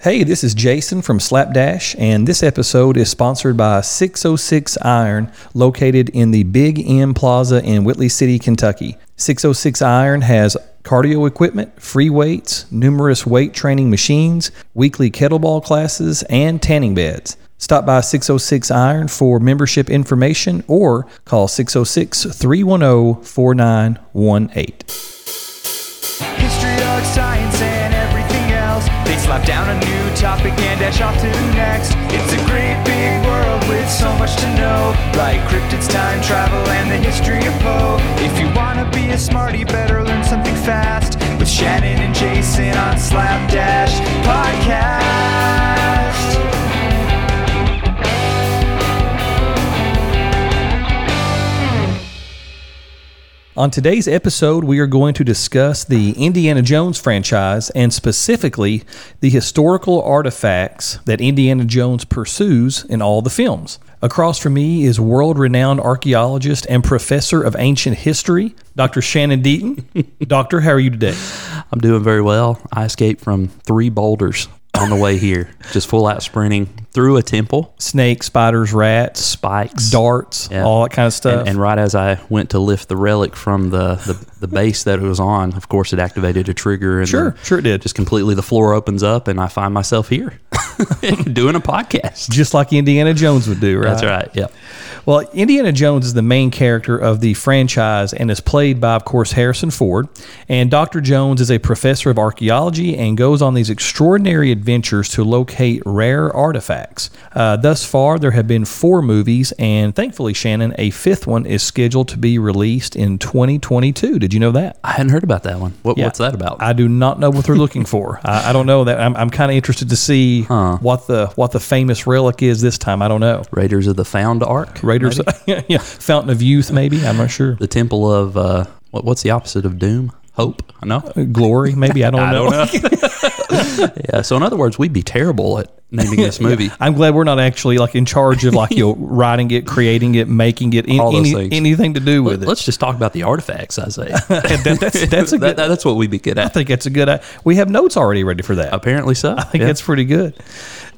Hey, this is Jason from Slapdash, and this episode is sponsored by 606 Iron, located in the Big M Plaza in Whitley City, Kentucky. 606 Iron has cardio equipment, free weights, numerous weight training machines, weekly kettlebell classes, and tanning beds. Stop by 606 Iron for membership information or call 606 310 4918. Slap down a new topic and dash off to next. It's a great big world with so much to know. Like cryptids, time travel, and the history of Poe. If you wanna be a smarty, better learn something fast. With Shannon and Jason on Slapdash Podcast. On today's episode, we are going to discuss the Indiana Jones franchise and specifically the historical artifacts that Indiana Jones pursues in all the films. Across from me is world renowned archaeologist and professor of ancient history, Dr. Shannon Deaton. Doctor, how are you today? I'm doing very well. I escaped from three boulders on the way here, just full out sprinting through a temple, Snakes, spiders, rats, spikes, darts, Yeah. all that kind of stuff. And, and right as I went to lift the relic from the, the, the base that it was on, of course, it activated a trigger. And Sure, sure it did. Just completely, the floor opens up, and I find myself here doing a podcast. just like Indiana Jones would do, right? That's right. Yep. Well, Indiana Jones is the main character of the franchise and is played by, of course, Harrison Ford. And Dr. Jones is a professor of archaeology and goes on these extraordinary adventures to locate rare artifacts. Uh, thus far, there have been four movies, and thankfully, Shannon, a fifth one is scheduled to be released in 2022. Did you know that? I hadn't heard about that one. What, Yeah. What's that about? I do not know what they're looking for. I, I don't know that. I'm, I'm kind of interested to see what the what the famous relic is this time. I don't know. Raiders of the Found Ark? Raiders, yeah, Fountain of Youth, maybe. I'm not sure. The Temple of, uh, what, what's the opposite of Doom? Hope? No? Glory, maybe. I don't I know. don't know. yeah. So in other words, we'd be terrible at naming this movie. I'm glad we're not actually like in charge of like you know writing it, creating it, making it, those any, anything to do with it. Let's just talk about the artifacts. I say That- that's that's a good. that- that's what we'd be good at. I think that's a good. uh, We have notes already ready for that. Apparently so. I think that's pretty good.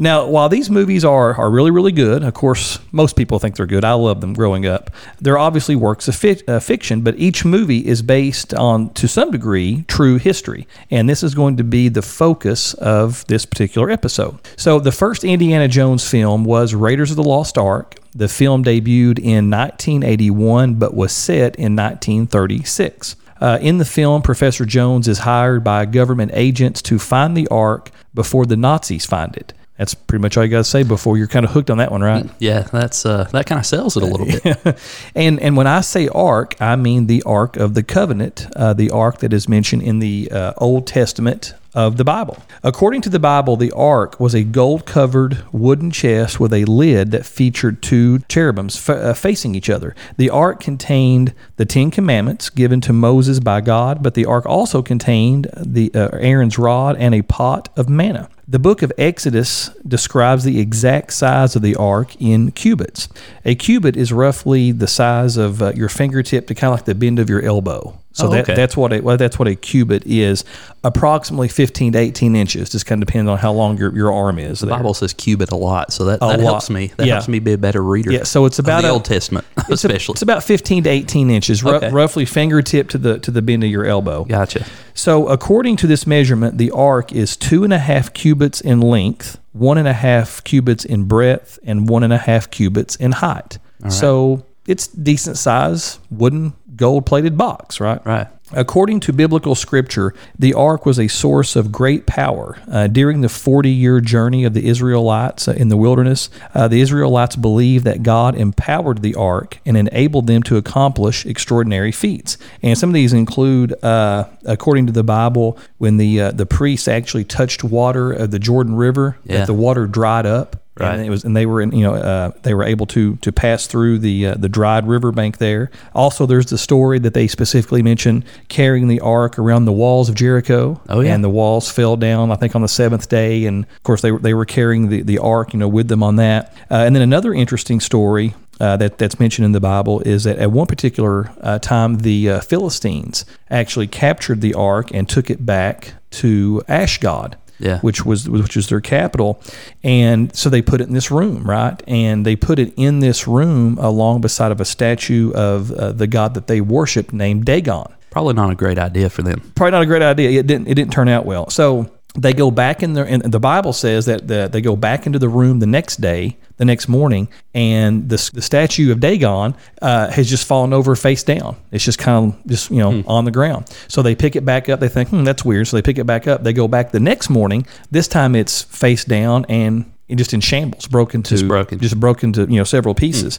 Now, while these movies are are really really good, of course, most people think they're good. I love them growing up. They're obviously works of fi- uh, fiction, but each movie is based on, to some degree, true history, and this is going to be the focus of this particular episode. So, the first Indiana Jones film was Raiders of the Lost Ark. The film debuted in 1981, but was set in 1936. Uh, in the film, Professor Jones is hired by government agents to find the Ark before the Nazis find it. That's pretty much all you got to say before you're kind of hooked on that one, right? Yeah, that's uh, that kind of sells it a little bit. and and when I say Ark, I mean the Ark of the Covenant, uh, the Ark that is mentioned in the uh, Old Testament of the Bible. According to the Bible, the Ark was a gold-covered wooden chest with a lid that featured two cherubims fa- uh, facing each other. The Ark contained the Ten Commandments given to Moses by God, but the Ark also contained the uh, Aaron's rod and a pot of manna. The book of Exodus describes the exact size of the ark in cubits. A cubit is roughly the size of uh, your fingertip to kind of like the bend of your elbow. So Oh, that, okay. that's what a well, that's what a cubit is, approximately 15 to 18 inches. Just kind of depends on how long your, your arm is. The there. Bible says cubit a lot, so that, A that lot. helps me. That Yeah. helps me be a better reader. Yeah, so it's about the a- Old Testament, It's, a- especially. it's about 15 to 18 inches, Okay. roughly fingertip to the to the bend of your elbow. Gotcha. So, according to this measurement, the ark is two and a half cubits in length, one and a half cubits in breadth, and one and a half cubits in height. So, it's decent size wooden gold plated box, right? Right. According to biblical scripture, the ark was a source of great power. Uh, during the 40 year journey of the Israelites uh, in the wilderness, uh, the Israelites believed that God empowered the ark and enabled them to accomplish extraordinary feats. And some of these include, uh, according to the Bible, when the uh, the priests actually touched water of the Jordan River, Yeah. that the water dried up. Right. And it was, and they were in, you know, uh, they were able to to pass through the uh, the dried riverbank there. Also, there's the story that they specifically mention carrying the ark around the walls of Jericho. Oh, yeah. And the walls fell down, I think, on the seventh day. And of course, they were they were carrying the the ark, you know, with them on that. Uh, and then another interesting story. Uh, that, that's mentioned in the Bible is that at one particular uh, time, the uh, Philistines actually captured the ark and took it back to Ashdod. Yeah. which was which was their capital, and so they put it in this room, right? And they put it in this room along beside of a statue of uh, the god that they worshipped named Dagon Probably not a great idea for them. probably not a great idea. It didn't. It didn't turn out well. So they go back in there, and the Bible says that the, they go back into the room the next day, the next morning, and the, the statue of Dagon uh, has just fallen over face down. It's just kind of just you know on the ground. So they pick it back up. They think, hmm, that's weird. So they pick it back up. They go back the next morning. This time it's face down and just in shambles, broken to Just broken. just broken to you know several pieces.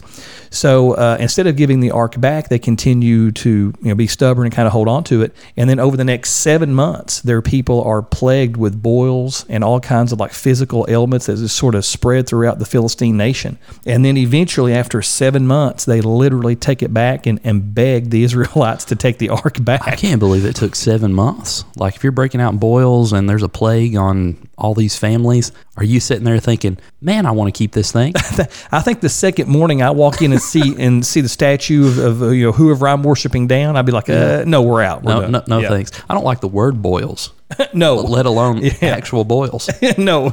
So uh, instead of giving the ark back, they continue to you know be stubborn and kind of hold on to it. And then over the next seven months, their people are plagued with boils and all kinds of like physical ailments that just sort of spread throughout the Philistine nation. And then eventually, after seven months, they literally take it back and, and beg the Israelites to take the ark back. I can't believe it took seven months. Like, if you're breaking out boils and there's a plague on all these families, are you sitting there thinking, man, I want to keep this thing? I think the second morning I walk in and see and see the statue of, of you know whoever I'm worshiping down, I'd be like, uh, no, we're out. We're No, no, no Yeah. thanks. I don't like the word boils, No, let alone actual boils. no,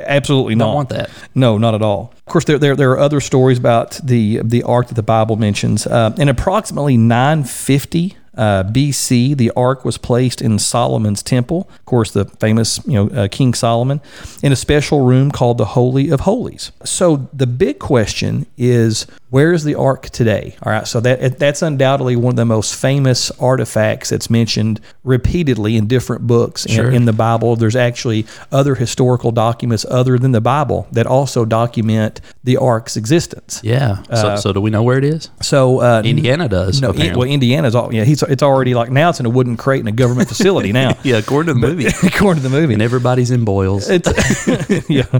absolutely not. Don't want that. No, not at all. Of course, there, there, there are other stories about the the ark that the Bible mentions. Uh, in approximately 950 uh, BC, the ark was placed in Solomon's temple. Of course, the famous you know uh, King Solomon, in a special room called the Holy of Holies. So the big question is, where is the ark today? All right, so that that's undoubtedly one of the most famous artifacts that's mentioned repeatedly in different books in- Sure. in the Bible. There's actually other historical documents other than the Bible that also document the ark's existence. Yeah. So, so do we know where it is? So uh, Indiana does. No, in, well, Indiana's all yeah. He's it's already like now it's in a wooden crate in a government facility now. yeah, according to the movie. according to the movie. and everybody's in boils. Yeah.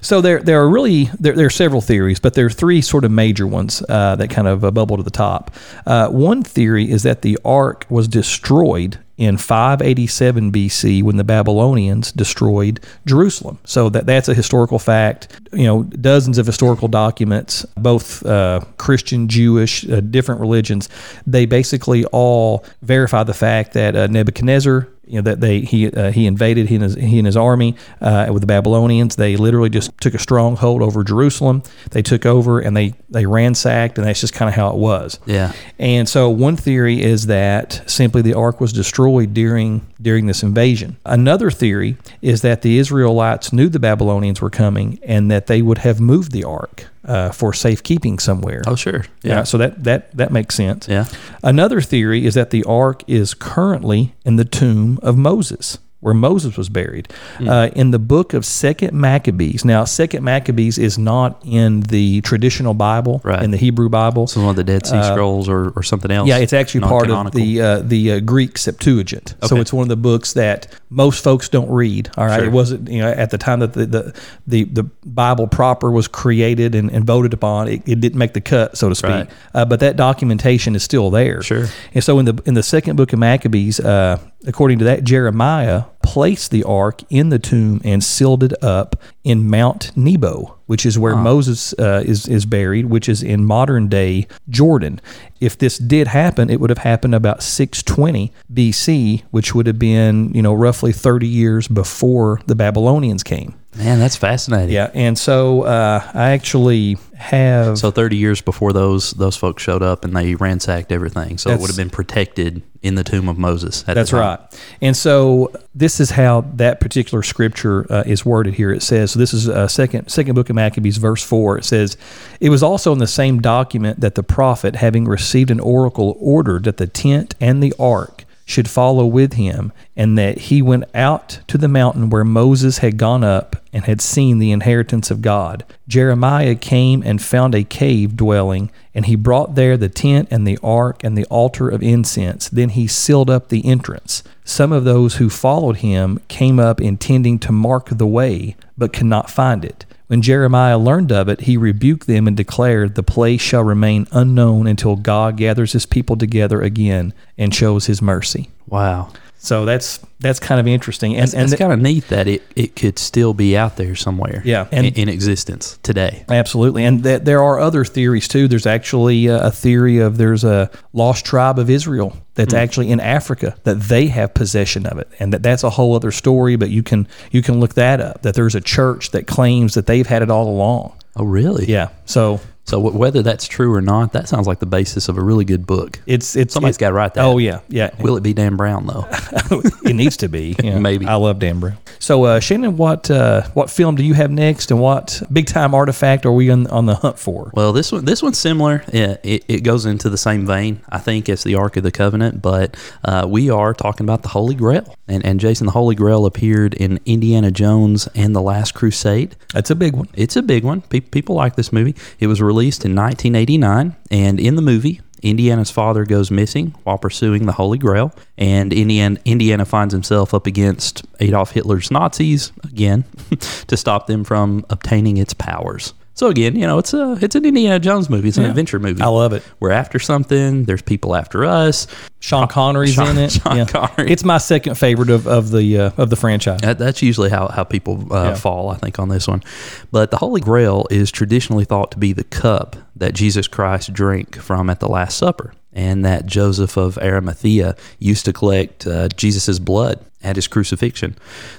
So there, there are really there, there are several theories, but there are three sort of major ones uh, that kind of uh, bubble to the top. Uh, one theory is that the ark was destroyed in 587 BC when the Babylonians destroyed Jerusalem. So that that's a historical fact. You know, dozens of historical documents, both uh, Christian, Jewish, uh, different religions, they basically all verify the fact that uh, Nebuchadnezzar you know that they he uh, he invaded he and his, he and his army uh, with the Babylonians. They literally just took a stronghold over Jerusalem. They took over and they they ransacked, and that's just kind of how it was. Yeah. And so one theory is that simply the ark was destroyed during during this invasion. Another theory is that the Israelites knew the Babylonians were coming and that they would have moved the ark uh, for safekeeping somewhere. Oh, sure. Yeah, so that that that makes sense. Yeah. Another theory is that the ark is currently in the tomb of Moses, where Moses was buried. Hmm. Uh, in the book of Second Maccabees. Now, Second Maccabees is not in the traditional Bible, Right. in the Hebrew Bible. So one of the Dead Sea Scrolls or, or something else. Uh, Yeah, it's actually part of the uh, the uh, Greek Septuagint. So it's one of the books that most folks don't read. All right, Sure. it wasn't you know at the time that the the, the, the Bible proper was created and, and voted upon, it, it didn't make the cut, so to speak. Right. Uh, but that documentation is still there. Sure. And so in the in the second book of Maccabees, uh, according to that, Jeremiah placed the ark in the tomb and sealed it up in Mount Nebo, which is where Moses uh, is is buried, which is in modern day Jordan. If this did happen, it would have happened about 620 BC, which would have been you know roughly 30 years before the Babylonians came. Man, that's fascinating. Yeah, and so uh, I actually have So 30 years before those those folks showed up and they ransacked everything. So it would have been protected in the tomb of Moses. At That's right. And so this is how that particular scripture uh, is worded here. It says, so this is uh, second second book of Maccabees, verse four. It says, it was also in the same document that the prophet, having received an oracle, ordered that the tent and the ark should follow with him, and that he went out to the mountain where Moses had gone up and had seen the inheritance of God. Jeremiah came and found a cave dwelling, and he brought there the tent and the ark and the altar of incense. Then he sealed up the entrance. Some of those who followed him came up intending to mark the way, but could not find it. When Jeremiah learned of it, he rebuked them and declared, The place shall remain unknown until God gathers his people together again and shows his mercy. Wow. So that's that's kind of interesting. And and it's th- kind of neat that it, it could still be out there somewhere. Yeah, in, and- in existence today. Absolutely, and th- there are other theories too. There's actually uh, a theory of there's a lost tribe of Israel that's actually in Africa that they have possession of it, and that that's a whole other story. But you can you can look that up. That there's a church that claims that they've had it all along. Oh, really? Yeah, so So w- whether that's true or not, that sounds like the basis of a really good book. it's it's Somebody's it- got to write that. Oh yeah, yeah. Will it be Dan Brown though? it needs to be. Yeah. Maybe. I love Dan Brown. So uh, Shannon, what uh, what film do you have next, and what big time artifact are we on, on the hunt for? Well, this one this one's similar. Yeah, it, it goes into the same vein, I think, as the Ark of the Covenant, but uh, we are talking about the Holy Grail. And, and Jason, the Holy Grail appeared in Indiana Jones and the Last Crusade. That's a big one. It's a big one. Pe- people like this movie. It was released in 1989, and in the movie, Indiana's father goes missing while pursuing the Holy Grail, and Indiana, Indiana finds himself up against Adolf Hitler's Nazis again to stop them from obtaining its powers. So again, you know, it's a it's an Indiana Jones movie. It's an Yeah. adventure movie. I love it. We're after something. There's people after us. Sean Connery's Sean- in it. Sean Connery. It's my second favorite of, of the uh, of the franchise. That, that's usually how, how people uh, Yeah. fall, I think, on this one. But the Holy Grail is traditionally thought to be the cup that Jesus Christ drank from at the Last Supper, and that Joseph of Arimathea used to collect uh, Jesus' blood at his crucifixion.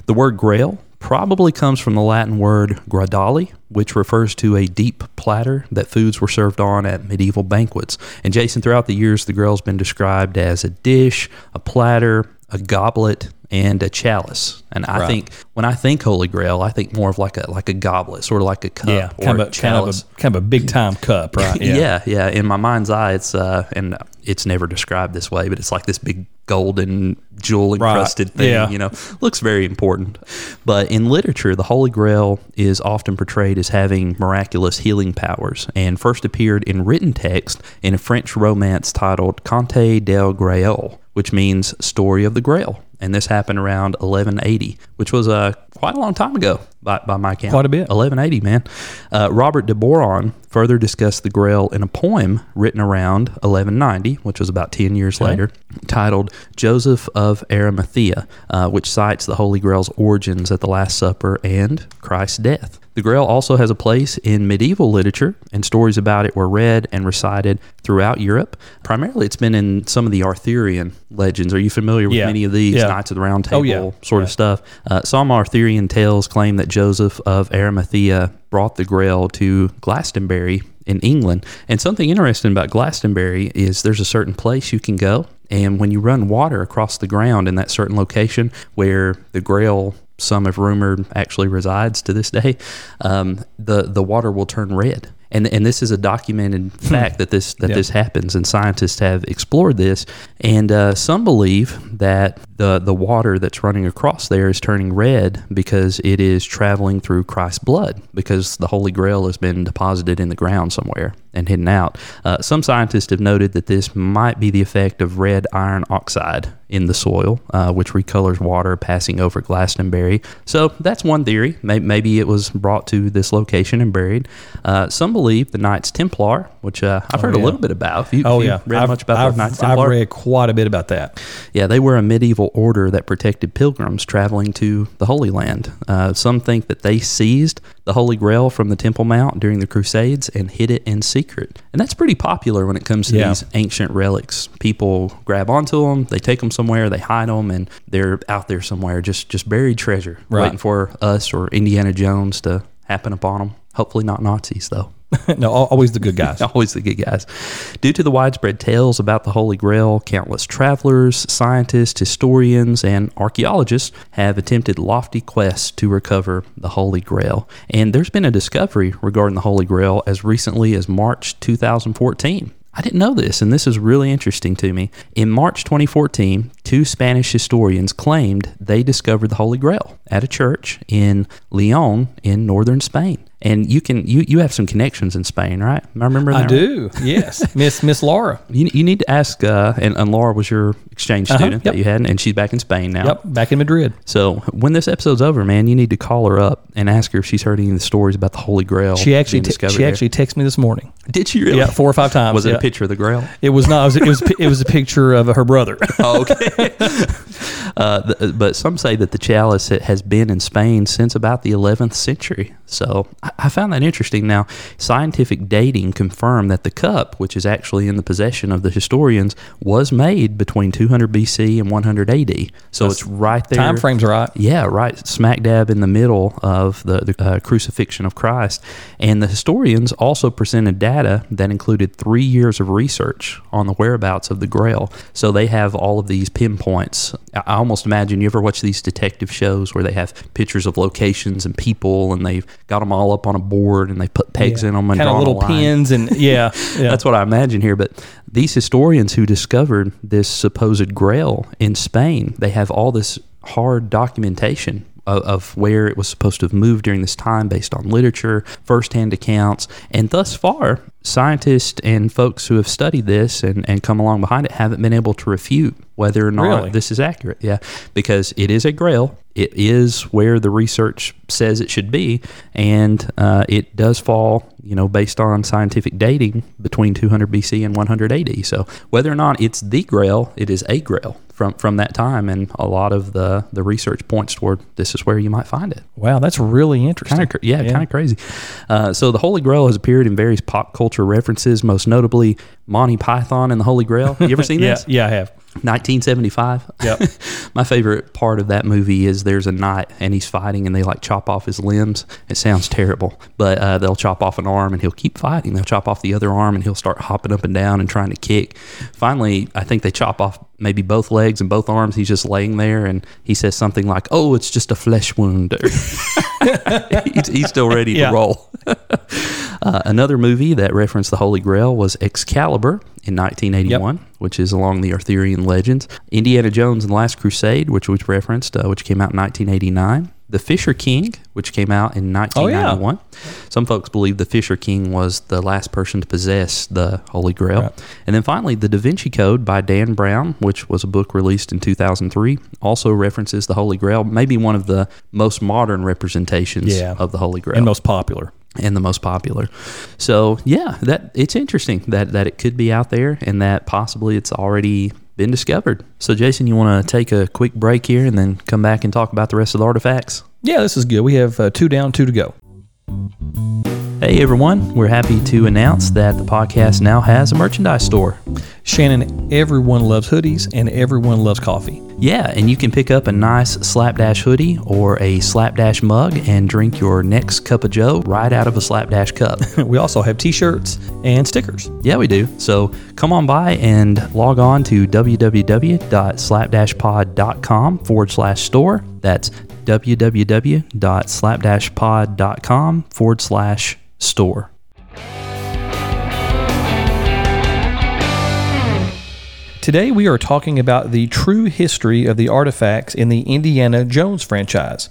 The word grail probably comes from the Latin word gradali, which refers to a deep platter that foods were served on at medieval banquets. And Jason, throughout the years, the grail's been described as a dish, a platter, a goblet, and a chalice. And I Right. think when I think Holy Grail, I think more of like a like a goblet, sort of like a cup yeah, or kind of a, kind of a kind of a big time cup, right? yeah. yeah, In my mind's eye, it's uh, and it's never described this way, but it's like this big golden jewel encrusted thing. yeah. You know, looks very important. But in literature, the Holy Grail is often portrayed as having miraculous healing powers, and first appeared in written text in a French romance titled Conte del Grail, which means story of the Grail. And this happened around 1180, which was uh, quite a long time ago by, by my count. Quite a bit. 1180, man. Uh, Robert de Boron further discussed the Grail in a poem written around 1190, which was about 10 years later, titled Joseph of Arimathea, uh, which cites the Holy Grail's origins at the Last Supper and Christ's death. The Grail also has a place in medieval literature, and stories about it were read and recited throughout Europe. Primarily, it's been in some of the Arthurian legends. Are you familiar with Yeah. many of these? Yeah. Knights of the Round Oh, Table yeah. sort of stuff. Uh, some Arthurian tales claim that Joseph of Arimathea brought the Grail to Glastonbury in England. And something interesting about Glastonbury is there's a certain place you can go, and when you run water across the ground in that certain location where the Grail some have rumored actually resides to this day, um, the the water will turn red. And, and this is a documented fact that this that Hmm. Yeah. this happens, and scientists have explored this. And uh, some believe that the the water that's running across there is turning red because it is traveling through Christ's blood, because the Holy Grail has been deposited in the ground somewhere and hidden out. Uh, some scientists have noted that this might be the effect of red iron oxide in the soil, uh, which recolors water passing over Glastonbury. So that's one theory. May- Maybe it was brought to this location and buried. Uh, some believe the Knights Templar, which uh, I've heard yeah. a little bit about. Have you, Oh yeah, read I've, much about I've, the Knights I've read quite a bit about that. Yeah, they were a medieval order that protected pilgrims traveling to the Holy Land. Uh, some think that they seized the Holy Grail from the Temple Mount during the Crusades and hid it in secret. And that's pretty popular when it comes to Yeah. these ancient relics. People grab onto them, they take them somewhere, they hide them, and they're out there somewhere, just just buried treasure, Right. waiting for us or Indiana Jones to happen upon them. Hopefully not Nazis though. no, always the good guys. Always the good guys. Due to the widespread tales about the Holy Grail, countless travelers, scientists, historians, and archaeologists have attempted lofty quests to recover the Holy Grail. And there's been a discovery regarding the Holy Grail as recently as March 2014. I didn't know this, and this is really interesting to me. In March 2014, two Spanish historians claimed they discovered the Holy Grail at a church in Leon in northern Spain. And you can you you have some connections in Spain, right? I remember that I right? do. Yes, Miss Miss Laura. You, you need to ask, uh, and, and Laura was your exchange Uh-huh, student yep. that you had, and she's back in Spain now. Yep, back in Madrid. So when this episode's over, man, you need to call her up and ask her if she's heard any of the stories about the Holy Grail. She actually being te- discovered she there. actually texted me this morning. did. She really? Yeah, four or five times. Was it a picture of the Grail? It was not. It was, it was. It was a picture of her brother. Oh, okay. uh, th- but some say that the chalice has been in Spain since about the 11th century. So I, found that interesting. Now, scientific dating confirmed that the cup, which is actually in the possession of the historians, was made between 200 BC and 100 AD. So it's right there. Time frames right. Yeah, right, smack dab in the middle of the, the uh, crucifixion of Christ. And the historians also presented data that included three years of research on the whereabouts of the Grail. So they have all of these pinpoints. I I almost imagine you ever watch these detective shows where they have pictures of locations and people, and they've got them all up on a board and they put pegs in them and kind of little pins and yeah, yeah. That's what I imagine here. But these historians who discovered this supposed grail in Spain, they have all this hard documentation of, of where it was supposed to have moved during this time based on literature, firsthand accounts. And thus far, scientists and folks who have studied this and, and come along behind it haven't been able to refute whether or not Really? this is accurate. Yeah, because it is a grail. It is where the research says it should be, and uh, it does fall, you know, based on scientific dating between 200 BC and 100 AD. So whether or not it's the grail, it is a grail from from that time, and a lot of the the research points toward this is where you might find it. wow, that's really interesting. Kind of, yeah, kind of crazy. Uh, so the Holy Grail has appeared in various pop culture references, most notably Monty Python and the Holy Grail. You ever seen yeah, this? yeah, I have. 1975. Yep. My favorite part of that movie is there's a knight and he's fighting and they like chop off his limbs. It sounds terrible, but uh, they'll chop off an arm and he'll keep fighting. They'll chop off the other arm and he'll start hopping up and down and trying to kick. Finally, I think they chop off maybe both legs and both arms. He's just laying there and he says something like, "Oh, it's just a flesh wound." he's, he's still ready Yeah. to roll. Uh, another movie that referenced the Holy Grail was Excalibur in 1981, which is along the Arthurian legends. Indiana Jones and the Last Crusade, which was referenced, uh, which came out in 1989. The Fisher King, which came out in 1991. Some folks believe the Fisher King was the last person to possess the Holy Grail. Right. And then finally, The Da Vinci Code by Dan Brown, which was a book released in 2003, also references the Holy Grail, maybe one of the most modern representations Yeah. of the Holy Grail And most popular. and the most popular. So yeah, that it's interesting that that it could be out there and that possibly it's already been discovered. So Jason, you want to take a quick break here and then come back and talk about the rest of the artifacts? Yeah, this is good. We have uh, two down, two to go. Hey everyone, we're happy to announce that the podcast now has a merchandise store. Shannon, everyone loves hoodies and everyone loves coffee. Yeah, and you can pick up a nice Slapdash hoodie or a Slapdash mug and drink your next cup of joe right out of a Slapdash cup. We also have t-shirts and stickers. Yeah, we do. So come on by and log on to www.slapdashpod.com forward slash store. That's www.slapdashpod.com forward slash store. Today we are talking about the true history of the artifacts in the Indiana Jones franchise.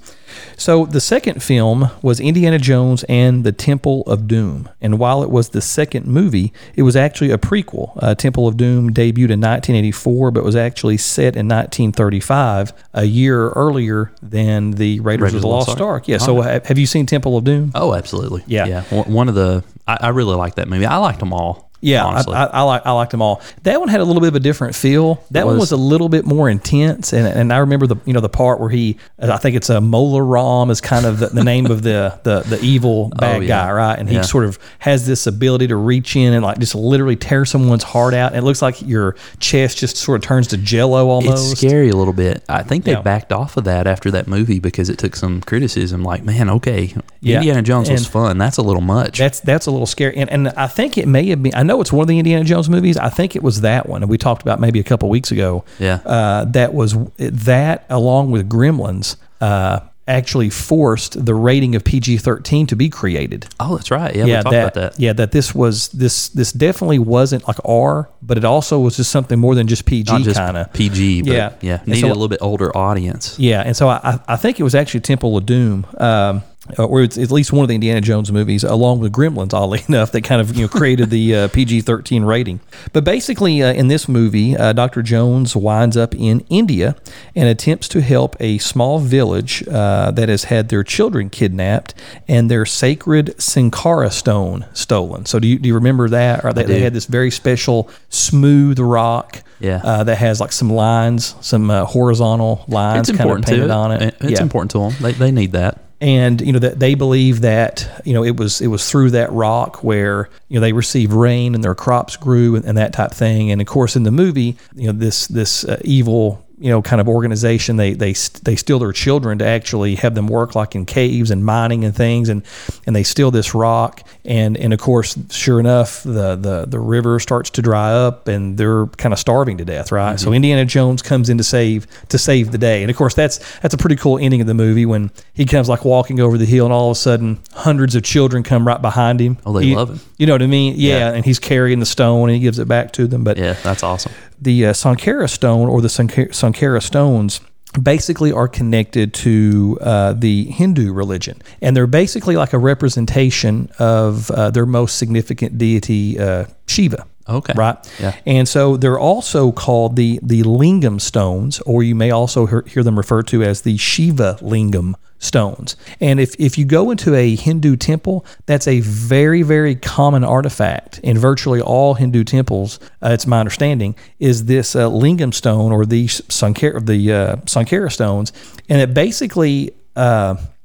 So the second film was Indiana Jones and the Temple of Doom. And while it was the second movie, it was actually a prequel. Uh, Temple of Doom debuted in 1984, but was actually set in 1935, a year earlier than the Raiders, of the Lost Ark. Yeah. So ha- have you seen Temple of Doom? Oh, absolutely. Yeah. Yeah. One one of the, I, I really like that movie. I liked them all. Yeah, I, Honestly. I, I like I liked them all. That one had a little bit of a different feel. That one was. was a little bit more intense, and and I remember the you know the part where he I think it's a Mola Ram is kind of the, the name of the, the the evil oh, bad Oh, yeah. guy, right? And he Yeah. sort of has this ability to reach in and like just literally tear someone's heart out. And it looks like your chest just sort of turns to jello almost. It's scary a little bit. I think they Yeah. backed off of that after that movie because it took some criticism. Like, man, okay, Yeah. Indiana Jones was fun. That's a little much. That's that's a little scary, and and I think it may have been. I know it's one of the Indiana Jones movies. I think it was that one, and we talked about maybe a couple weeks ago. Yeah. uh, that was that along with Gremlins. Uh, actually forced the rating of PG thirteen to be created. oh, that's right. Yeah, we talked that, about that. Yeah, that this was this this definitely wasn't like R, but it also was just something more than just PG kind of. PG, but Yeah. yeah, needed so- a little bit older audience. Yeah, and so I, I- think it was actually Temple of Doom. Um, or it's at least one of the Indiana Jones movies, along with Gremlins, oddly enough, that kind of you know created the uh, PG thirteen rating. But basically, uh, in this movie, uh, Doctor Jones winds up in India and attempts to help a small village uh, that has had their children kidnapped and their sacred Sankara stone stolen. So do you do you remember that? Or they, they had this very special smooth rock. Yeah. uh, that has like some lines, some uh, horizontal lines It's kind of painted on it. It's Yeah important to them. They, they need that. And you know that they believe that you know it was it was through that rock where you know they received rain and their crops grew and, and that type thing. And of course in the movie you know this this uh, evil you know kind of organization they they they steal their children to actually have them work like in caves and mining and things and and they steal this rock and and of course sure enough the the the river starts to dry up and they're kind of starving to death right so mm-hmm. Indiana Jones comes in to save to save the day and of course that's that's a pretty cool ending of the movie when he comes like walking over the hill and all of a sudden hundreds of children come right behind him Oh, they You- love him. you know what I mean yeah, Yeah. and he's carrying the stone and he gives it back to them but Yeah, that's awesome. The uh, Sankara stone or the Sankara, stones basically are connected to uh, the Hindu religion. And they're basically like a representation of uh, their most significant deity, uh, Shiva. Okay. Right. Yeah. And so they're also called the the lingam stones, or you may also hear, hear them referred to as the Shiva lingam stones. And if, if you go into a Hindu temple, that's a very, very common artifact in virtually all Hindu temples. Uh, it's my understanding is this uh, lingam stone or these Sankara, the uh, Sankara stones, and it basically.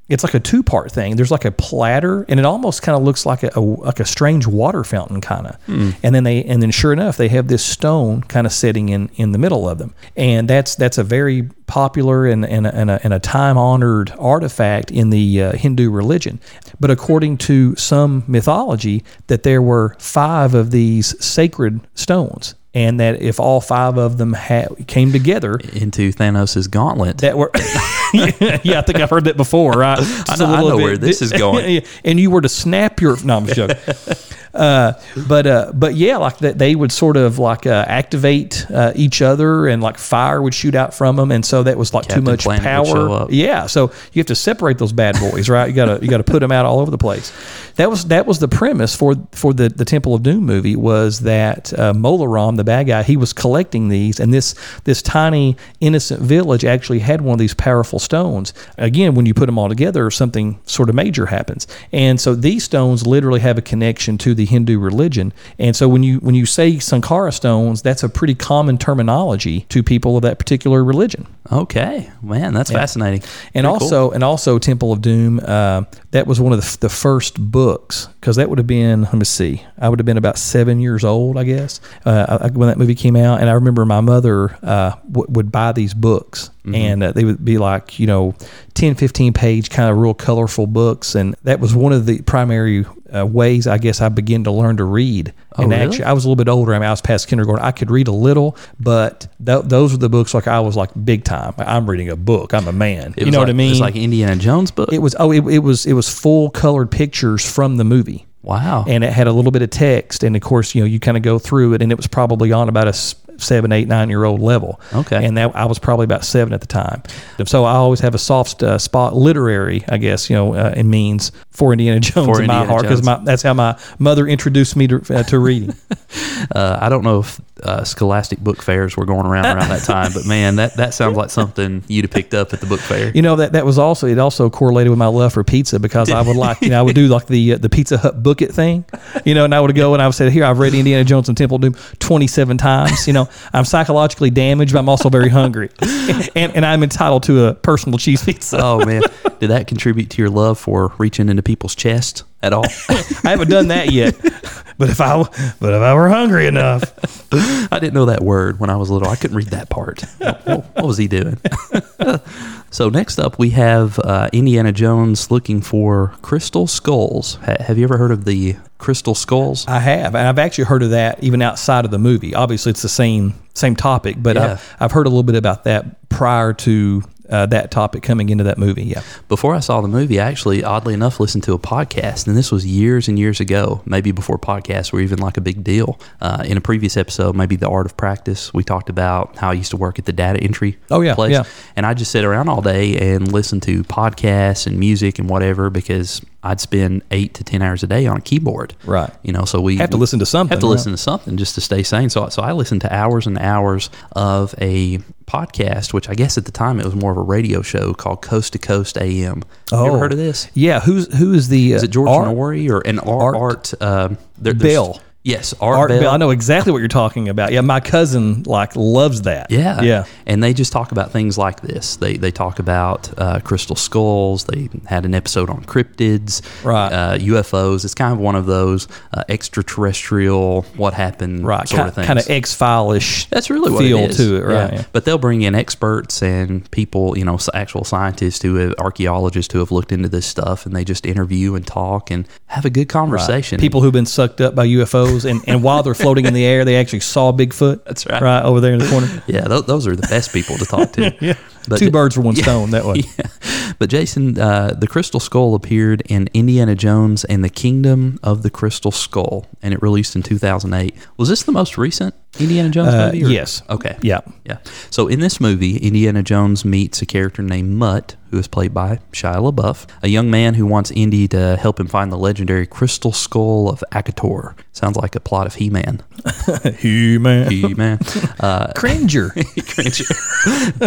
It's like a two part thing. There's like a platter, and it almost kind of looks like a, a like a strange water fountain kind of. And then they and then sure enough, they have this stone kind of sitting in in the middle of them, and that's that's a very popular and and a, and a, and a time honored artifact in the uh, Hindu religion. But according to some mythology, that there were five of these sacred stones. And that if all five of them ha- came together, Into Thanos' gauntlet. that were yeah, I think I've heard that before, right? Just know- I know where this is going. And you were to snap your no, I'm joking. Uh, but uh, but yeah, like that they would sort of like uh, activate uh, each other, and like fire would shoot out from them, and so that was like Captain too much Planet power. Yeah, so you have to separate those bad boys, right? You gotta you gotta put them out all over the place. That was that was the premise for for the the Temple of Doom movie was that uh, Mola Ram, the bad guy, he was collecting these, and this this tiny innocent village actually had one of these powerful stones. Again, when you put them all together, something sort of major happens, and so these stones literally have a connection to the Hindu religion. And so when you when you say Sankara stones, that's a pretty common terminology to people of that particular religion. Okay, man, that's fascinating. And Very cool. also, and also, Temple of Doom. Uh, that was one of the, the first books because that would have been. Let me see. I would have been about seven years old, I guess, uh, I- when that movie came out. And I remember my mother uh, w- would buy these books, Mm-hmm. and uh, they would be like, you know, 10, 15 page, kind of real colorful books. And that was one of the primary uh, ways, I guess, I began to learn to read. Oh, and really? actually, I was a little bit older. I mean, I was past kindergarten. I could read a little, but th- those were the books like I was like big time. I'm reading a book. I'm a man. It you know like, what I mean? It's like Indiana Jones book. It was oh it, it was it was full colored pictures from the movie. Wow. And it had a little bit of text and of course, you know, you kind of go through it and it was probably on about a seven, eight, nine year old level. Okay. And that I was probably about seven at the time. So I always have a soft uh, spot literary, I guess, you know, uh, it means for Indiana Jones For in my heart because that's how my mother introduced me to, uh, to reading. Uh, I don't know if uh, Scholastic book fairs were going around around that time, but man, that, that sounds like something you'd have picked up at the book fair. You know that that was also it also correlated with my love for pizza because I would like you know I would do like the uh, the Pizza Hut book it thing, you know, and I would go and I would say here I've read Indiana Jones and Temple Doom twenty seven times. You know, I'm psychologically damaged, but I'm also very hungry, and and I'm entitled to a personal cheese pizza. Oh man, did that contribute to your love for reaching into people's chests at all? I haven't done that yet, but if I but if I were hungry enough, I didn't know that word when I was little. I couldn't read that part. What, what was he doing? so next up, we have uh, Indiana Jones looking for crystal skulls. Ha- have you ever heard of the crystal skulls? I have, and I've actually heard of that even outside of the movie. Obviously, it's the same same topic, but Yeah. I've, I've heard a little bit about that prior to uh, that topic coming into that movie. Yeah. Before I saw the movie, I actually, oddly enough, listened to a podcast, and this was years and years ago, maybe before podcasts were even like a big deal. Uh, in a previous episode, maybe the art of practice, we talked about how I used to work at the data entry Oh, yeah, place, yeah. and I just sit around all day and listen to podcasts and music and whatever because I'd spend eight to ten hours a day on a keyboard. Right. You know, so we Have to listen to something, Have to yeah. listen to something just to stay sane. So, so I listened to hours and hours of a podcast, which I guess at the time it was more of a radio show called Coast to Coast AM. You ever Oh. heard of this? Yeah. Who's who is the? Is it George Art, Noory or an Art? Art um, there- Bell. Yes, Art, Art Bell. Bell. I know exactly what you're talking about. Yeah, my cousin like loves that. Yeah, Yeah. And they just talk about things like this. They they talk about uh, crystal skulls. They had an episode on cryptids, Right. Uh, UFOs. It's kind of one of those uh, extraterrestrial, what happened, Right. sort Kind, of things. kind of X. That's really what feel it is. to it, right? yeah. But they'll bring in experts and people, you know, actual scientists who have archaeologists who have looked into this stuff, and they just interview and talk and have a good conversation. People who've been sucked up by UFOs, and, and while they're floating in the air, they actually saw Bigfoot. That's right. Right over there in the corner. yeah, th- those are the best people to talk to. yeah. But Two birds with one stone that way. Yeah. But Jason, uh, the Crystal Skull appeared in Indiana Jones and the Kingdom of the Crystal Skull, and it released in 2008. Was this the most recent Indiana Jones Uh, movie? or- yes. Okay. Yeah. Yeah. So in this movie, Indiana Jones meets a character named Mutt, who is played by Shia LaBeouf, a young man who wants Indy to help him find the legendary Crystal Skull of Akator. Sounds like a plot of He-Man. He-Man. He-Man. Uh, Cringer.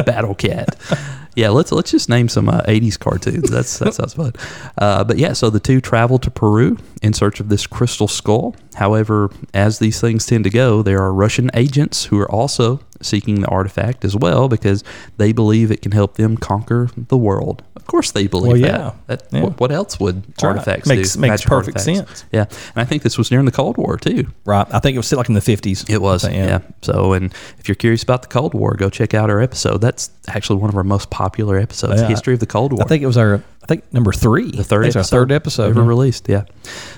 Battle Cat that. Yeah, let's let's just name some uh, '80s cartoons. That's that sounds fun. Uh, but yeah, so the two travel to Peru in search of this crystal skull. However, as these things tend to go, there are Russian agents who are also seeking the artifact as well because they believe it can help them conquer the world. Of course, they believe Well, yeah. that. that Yeah. What, what else would artifacts Makes- do? makes Magic perfect artifacts. sense. Yeah, and I think this was during the Cold War too. right. I think it was still like in the 50s. It was, think, yeah. So, and if you're curious about the Cold War, go check out our episode. That's actually one of our most popular episodes, Yeah. History of the Cold War. I think it was our, I think number three. the third episode, our third episode. ever yeah. released. Yeah.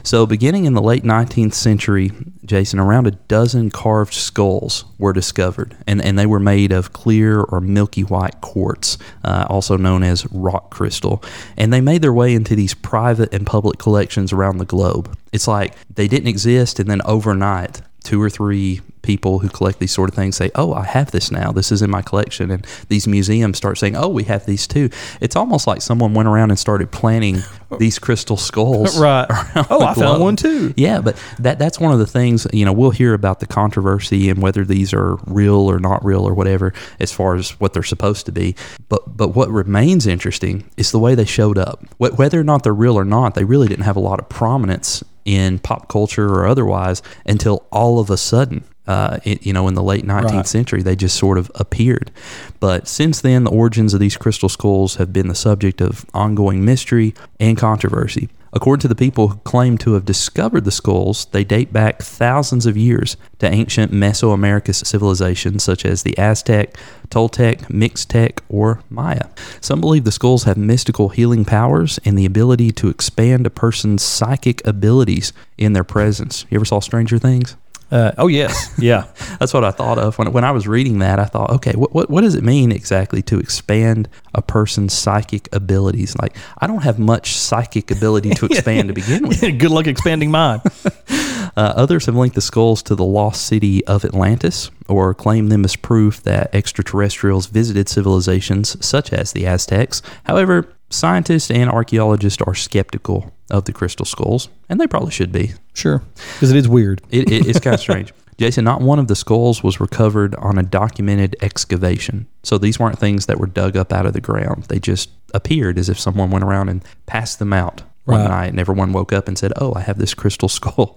So, beginning in the late 19th century, Jason, around a dozen carved skulls were discovered, and, and they were made of clear or milky white quartz, uh, also known as rock crystal. And they made their way into these private and public collections around the globe. It's like they didn't exist, and then overnight, two or three people who collect these sort of things say, "Oh, I have this now. This is in my collection." And these museums start saying, "Oh, we have these too." It's almost like someone went around and started planting these crystal skulls. Right. Oh, I found one too. Yeah, but that that's one of the things, you know, we'll hear about the controversy and whether these are real or not real or whatever as far as what they're supposed to be. But but what remains interesting is the way they showed up. Wh- Whether or not they're real or not, they really didn't have a lot of prominence in pop culture or otherwise until all of a sudden uh, it, you know, in the late 19th Right. century, they just sort of appeared. But since then, the origins of these crystal skulls have been the subject of ongoing mystery and controversy. According to the people who claim to have discovered the skulls, they date back thousands of years to ancient Mesoamerican civilizations such as the Aztec, Toltec, Mixtec, or Maya. Some believe the skulls have mystical healing powers and the ability to expand a person's psychic abilities in their presence. You ever saw Stranger Things? Uh, oh yes, yeah. That's what I thought of when when I was reading that. I thought, okay, what what, what does it mean exactly to expand a person's psychic abilities? Like, I don't have much psychic ability to expand to begin with. Good luck expanding mine. Uh, others have linked the skulls to the lost city of Atlantis or claim them as proof that extraterrestrials visited civilizations such as the Aztecs. However, scientists and archaeologists are skeptical of the crystal skulls, and they probably should be. Sure, because it is weird. It, it, it's kind of strange. Jason, not one of the skulls was recovered on a documented excavation. So these weren't things that were dug up out of the ground. They just appeared as if someone went around and passed them out one Right. night and everyone woke up and said, Oh, I have this crystal skull.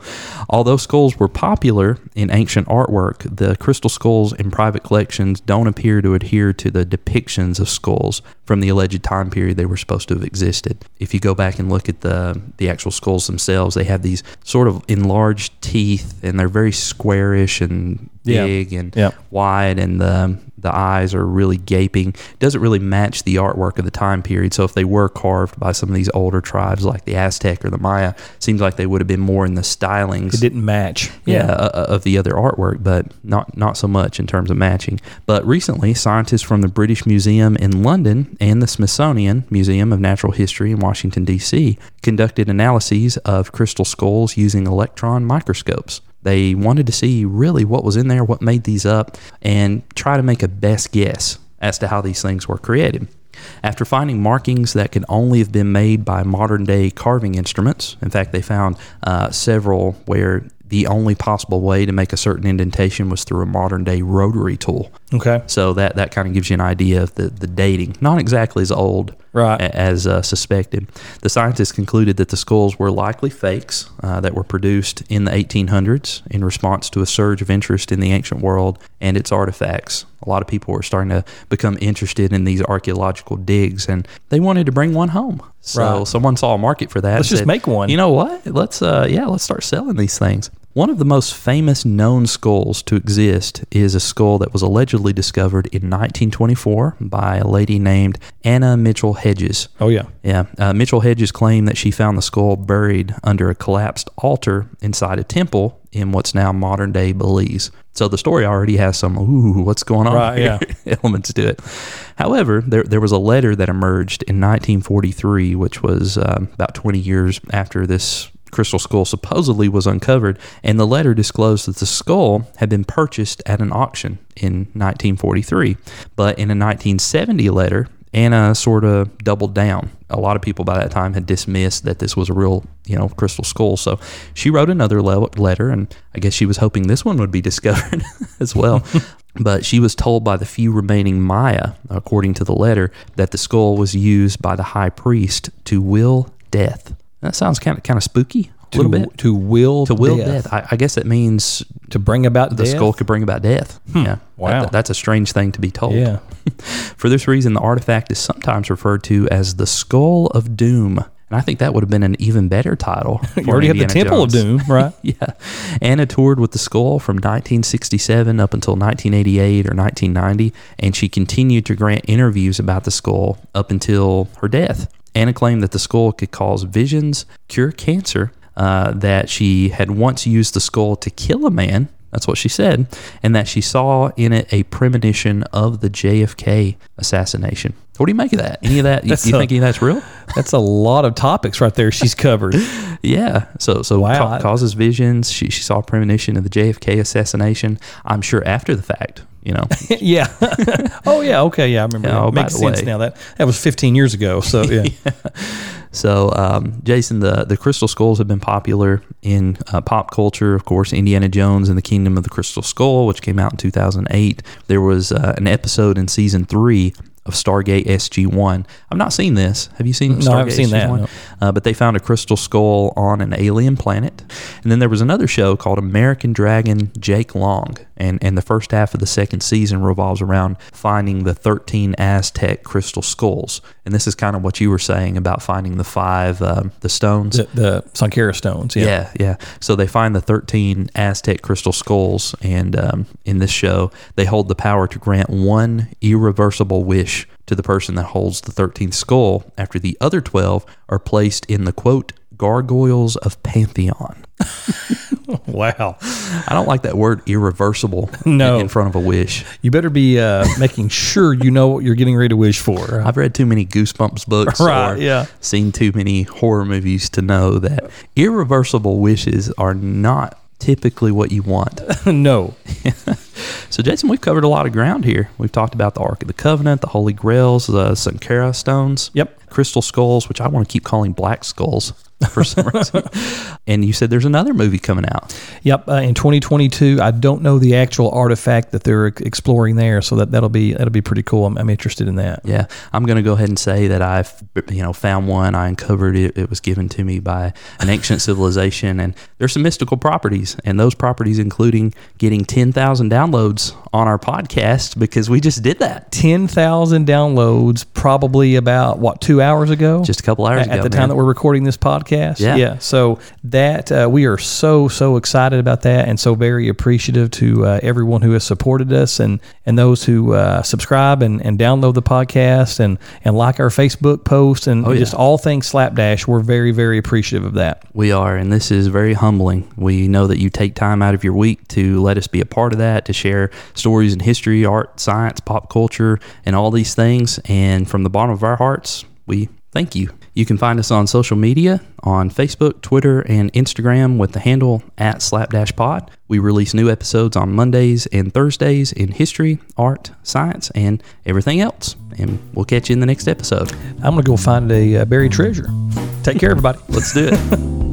Although skulls were popular in ancient artwork, the crystal skulls in private collections don't appear to adhere to the depictions of skulls from the alleged time period they were supposed to have existed. If you go back and look at the the actual skulls themselves, they have these sort of enlarged teeth and they're very squarish and Yeah. big and Yeah. wide and the The eyes are really gaping. Doesn't really match the artwork of the time period. So if they were carved by some of these older tribes like the Aztec or the Maya, seems like they would have been more in the stylings It didn't match. yeah, uh, uh, of the other artwork, but not not so much in terms of matching. But recently, scientists from the British Museum in London and the Smithsonian Museum of Natural History in Washington D.C. conducted analyses of crystal skulls using electron microscopes. They wanted to see really what was in there, what made these up, and try to make a best guess as to how these things were created. After finding markings that could only have been made by modern day carving instruments, in fact, they found uh, several where the only possible way to make a certain indentation was through a modern day rotary tool. Okay. So that, that kind of gives you an idea of the, the dating. Not exactly as old Right. a- as uh, suspected. The scientists concluded that the skulls were likely fakes uh, that were produced in the 1800s in response to a surge of interest in the ancient world and its artifacts. A lot of people were starting to become interested in these archaeological digs, and they wanted to bring one home. So Right. someone saw a market for that. Let's just make one. You know what? Let's uh, yeah, let's start selling these things. One of the most famous known skulls to exist is a skull that was allegedly discovered in 1924 by a lady named Anna Mitchell Hedges. Oh yeah. Yeah, uh, Mitchell Hedges claimed that she found the skull buried under a collapsed altar inside a temple in what's now modern day Belize. So the story already has some ooh, what's going on Right, here elements to it. However, there there was a letter that emerged in 1943, which was um, about 20 years after this crystal skull supposedly was uncovered, and the letter disclosed that the skull had been purchased at an auction in 1943. But in a 1970 letter, Anna sort of doubled down. A lot of people by that time had dismissed that this was a real, you know, crystal skull. So she wrote another le- letter, and I guess she was hoping this one would be discovered as well. but she was told by the few remaining Maya, according to the letter, that the skull was used by the high priest to will death. That sounds kind of kind of spooky. A To, little bit. to will To will death. death. I, I guess that means To bring about the death. skull could bring about death. Hmm. Yeah. Wow. That- that's a strange thing to be told. Yeah. For this reason, the artifact is sometimes referred to as the Skull of Doom. And I think that would have been an even better title. You already have the Indiana Temple of Doom, right? Yeah. Anna toured with the skull from 1967 up until 1988 or 1990, and she continued to grant interviews about the skull up until her death. Anna claimed that the skull could cause visions, cure cancer, uh, that she had once used the skull to kill a man. That's what she said, and that she saw in it a premonition of the JFK assassination. What do you make of that? Any of that? You, you a- think any of that's real? That's a lot of topics right there she's covered. Yeah. So so Wow. ca- causes visions. She she saw a premonition of the JFK assassination. I'm sure after the fact, you know. yeah. oh yeah. Okay. Yeah, I remember. Yeah, that. oh, by Makes sense way. now. That that was 15 years ago. So yeah. So um, Jason, the the crystal skulls have been popular in uh, pop culture. Of course, Indiana Jones and the Kingdom of the Crystal Skull, which came out in 2008. There was uh, an episode in season three of Stargate SG-1. I've not seen this. Have you seen? No, I haven't seen that, SG-1? no. Uh, but they found a crystal skull on an alien planet. And then there was another show called American Dragon Jake Long. And, and the first half of the second season revolves around finding the 13 Aztec crystal skulls. And this is kind of what you were saying about finding the five, um, the stones. the, the Sankara stones. Yeah. Yeah, yeah. So they find the 13 Aztec crystal skulls, and um, in this show, they hold the power to grant one irreversible wish to the person that holds the 13th skull after the other 12 are placed in the quote, gargoyles of Pantheon. Wow. I don't like that word irreversible No. in front of a wish. You better be uh, making sure you know what you're getting ready to wish for. I've read too many Goosebumps books Right, or yeah. seen too many horror movies to know that irreversible wishes are not typically what you want. no. So, Jason, we've covered a lot of ground here. We've talked about the Ark of the Covenant, the Holy Grails, the Sankara stones, Yep. Crystal skulls, which I want to keep calling black skulls for some reason. and you said there's another movie coming out. Yep. Uh, in 2022, I don't know the actual artifact that they're exploring there, so that that'll be that'll be pretty cool. I'm, I'm interested in that. Yeah, I'm going to go ahead and say that I've you know found one. I uncovered it. It was given to me by an ancient civilization, and there's some mystical properties, and those properties including getting ten thousand downloads on our podcast because we just did that 10,000 downloads probably about what 2 hours ago just a couple hours at, ago. at the man. time that we're recording this podcast. Yeah. Yeah. So that uh, we are so so excited about that, and so very appreciative to uh, everyone who has supported us, and and those who uh, subscribe and, and download the podcast, and and like our Facebook post, and Oh, yeah. just all things Slapdash. We're very very appreciative of that. We are, and this is very humbling. We know that you take time out of your week to let us be a part of that, to share stories and history, art, science, pop culture, and all these things. And from the bottom of our hearts, we thank you. You can find us on social media on Facebook, Twitter, and Instagram with the handle at slapdashpod. We release new episodes on Mondays and Thursdays in history, art, science, and everything else. And we'll catch you in the next episode. I'm gonna go find a uh, buried treasure. Take care, everybody. Let's do it.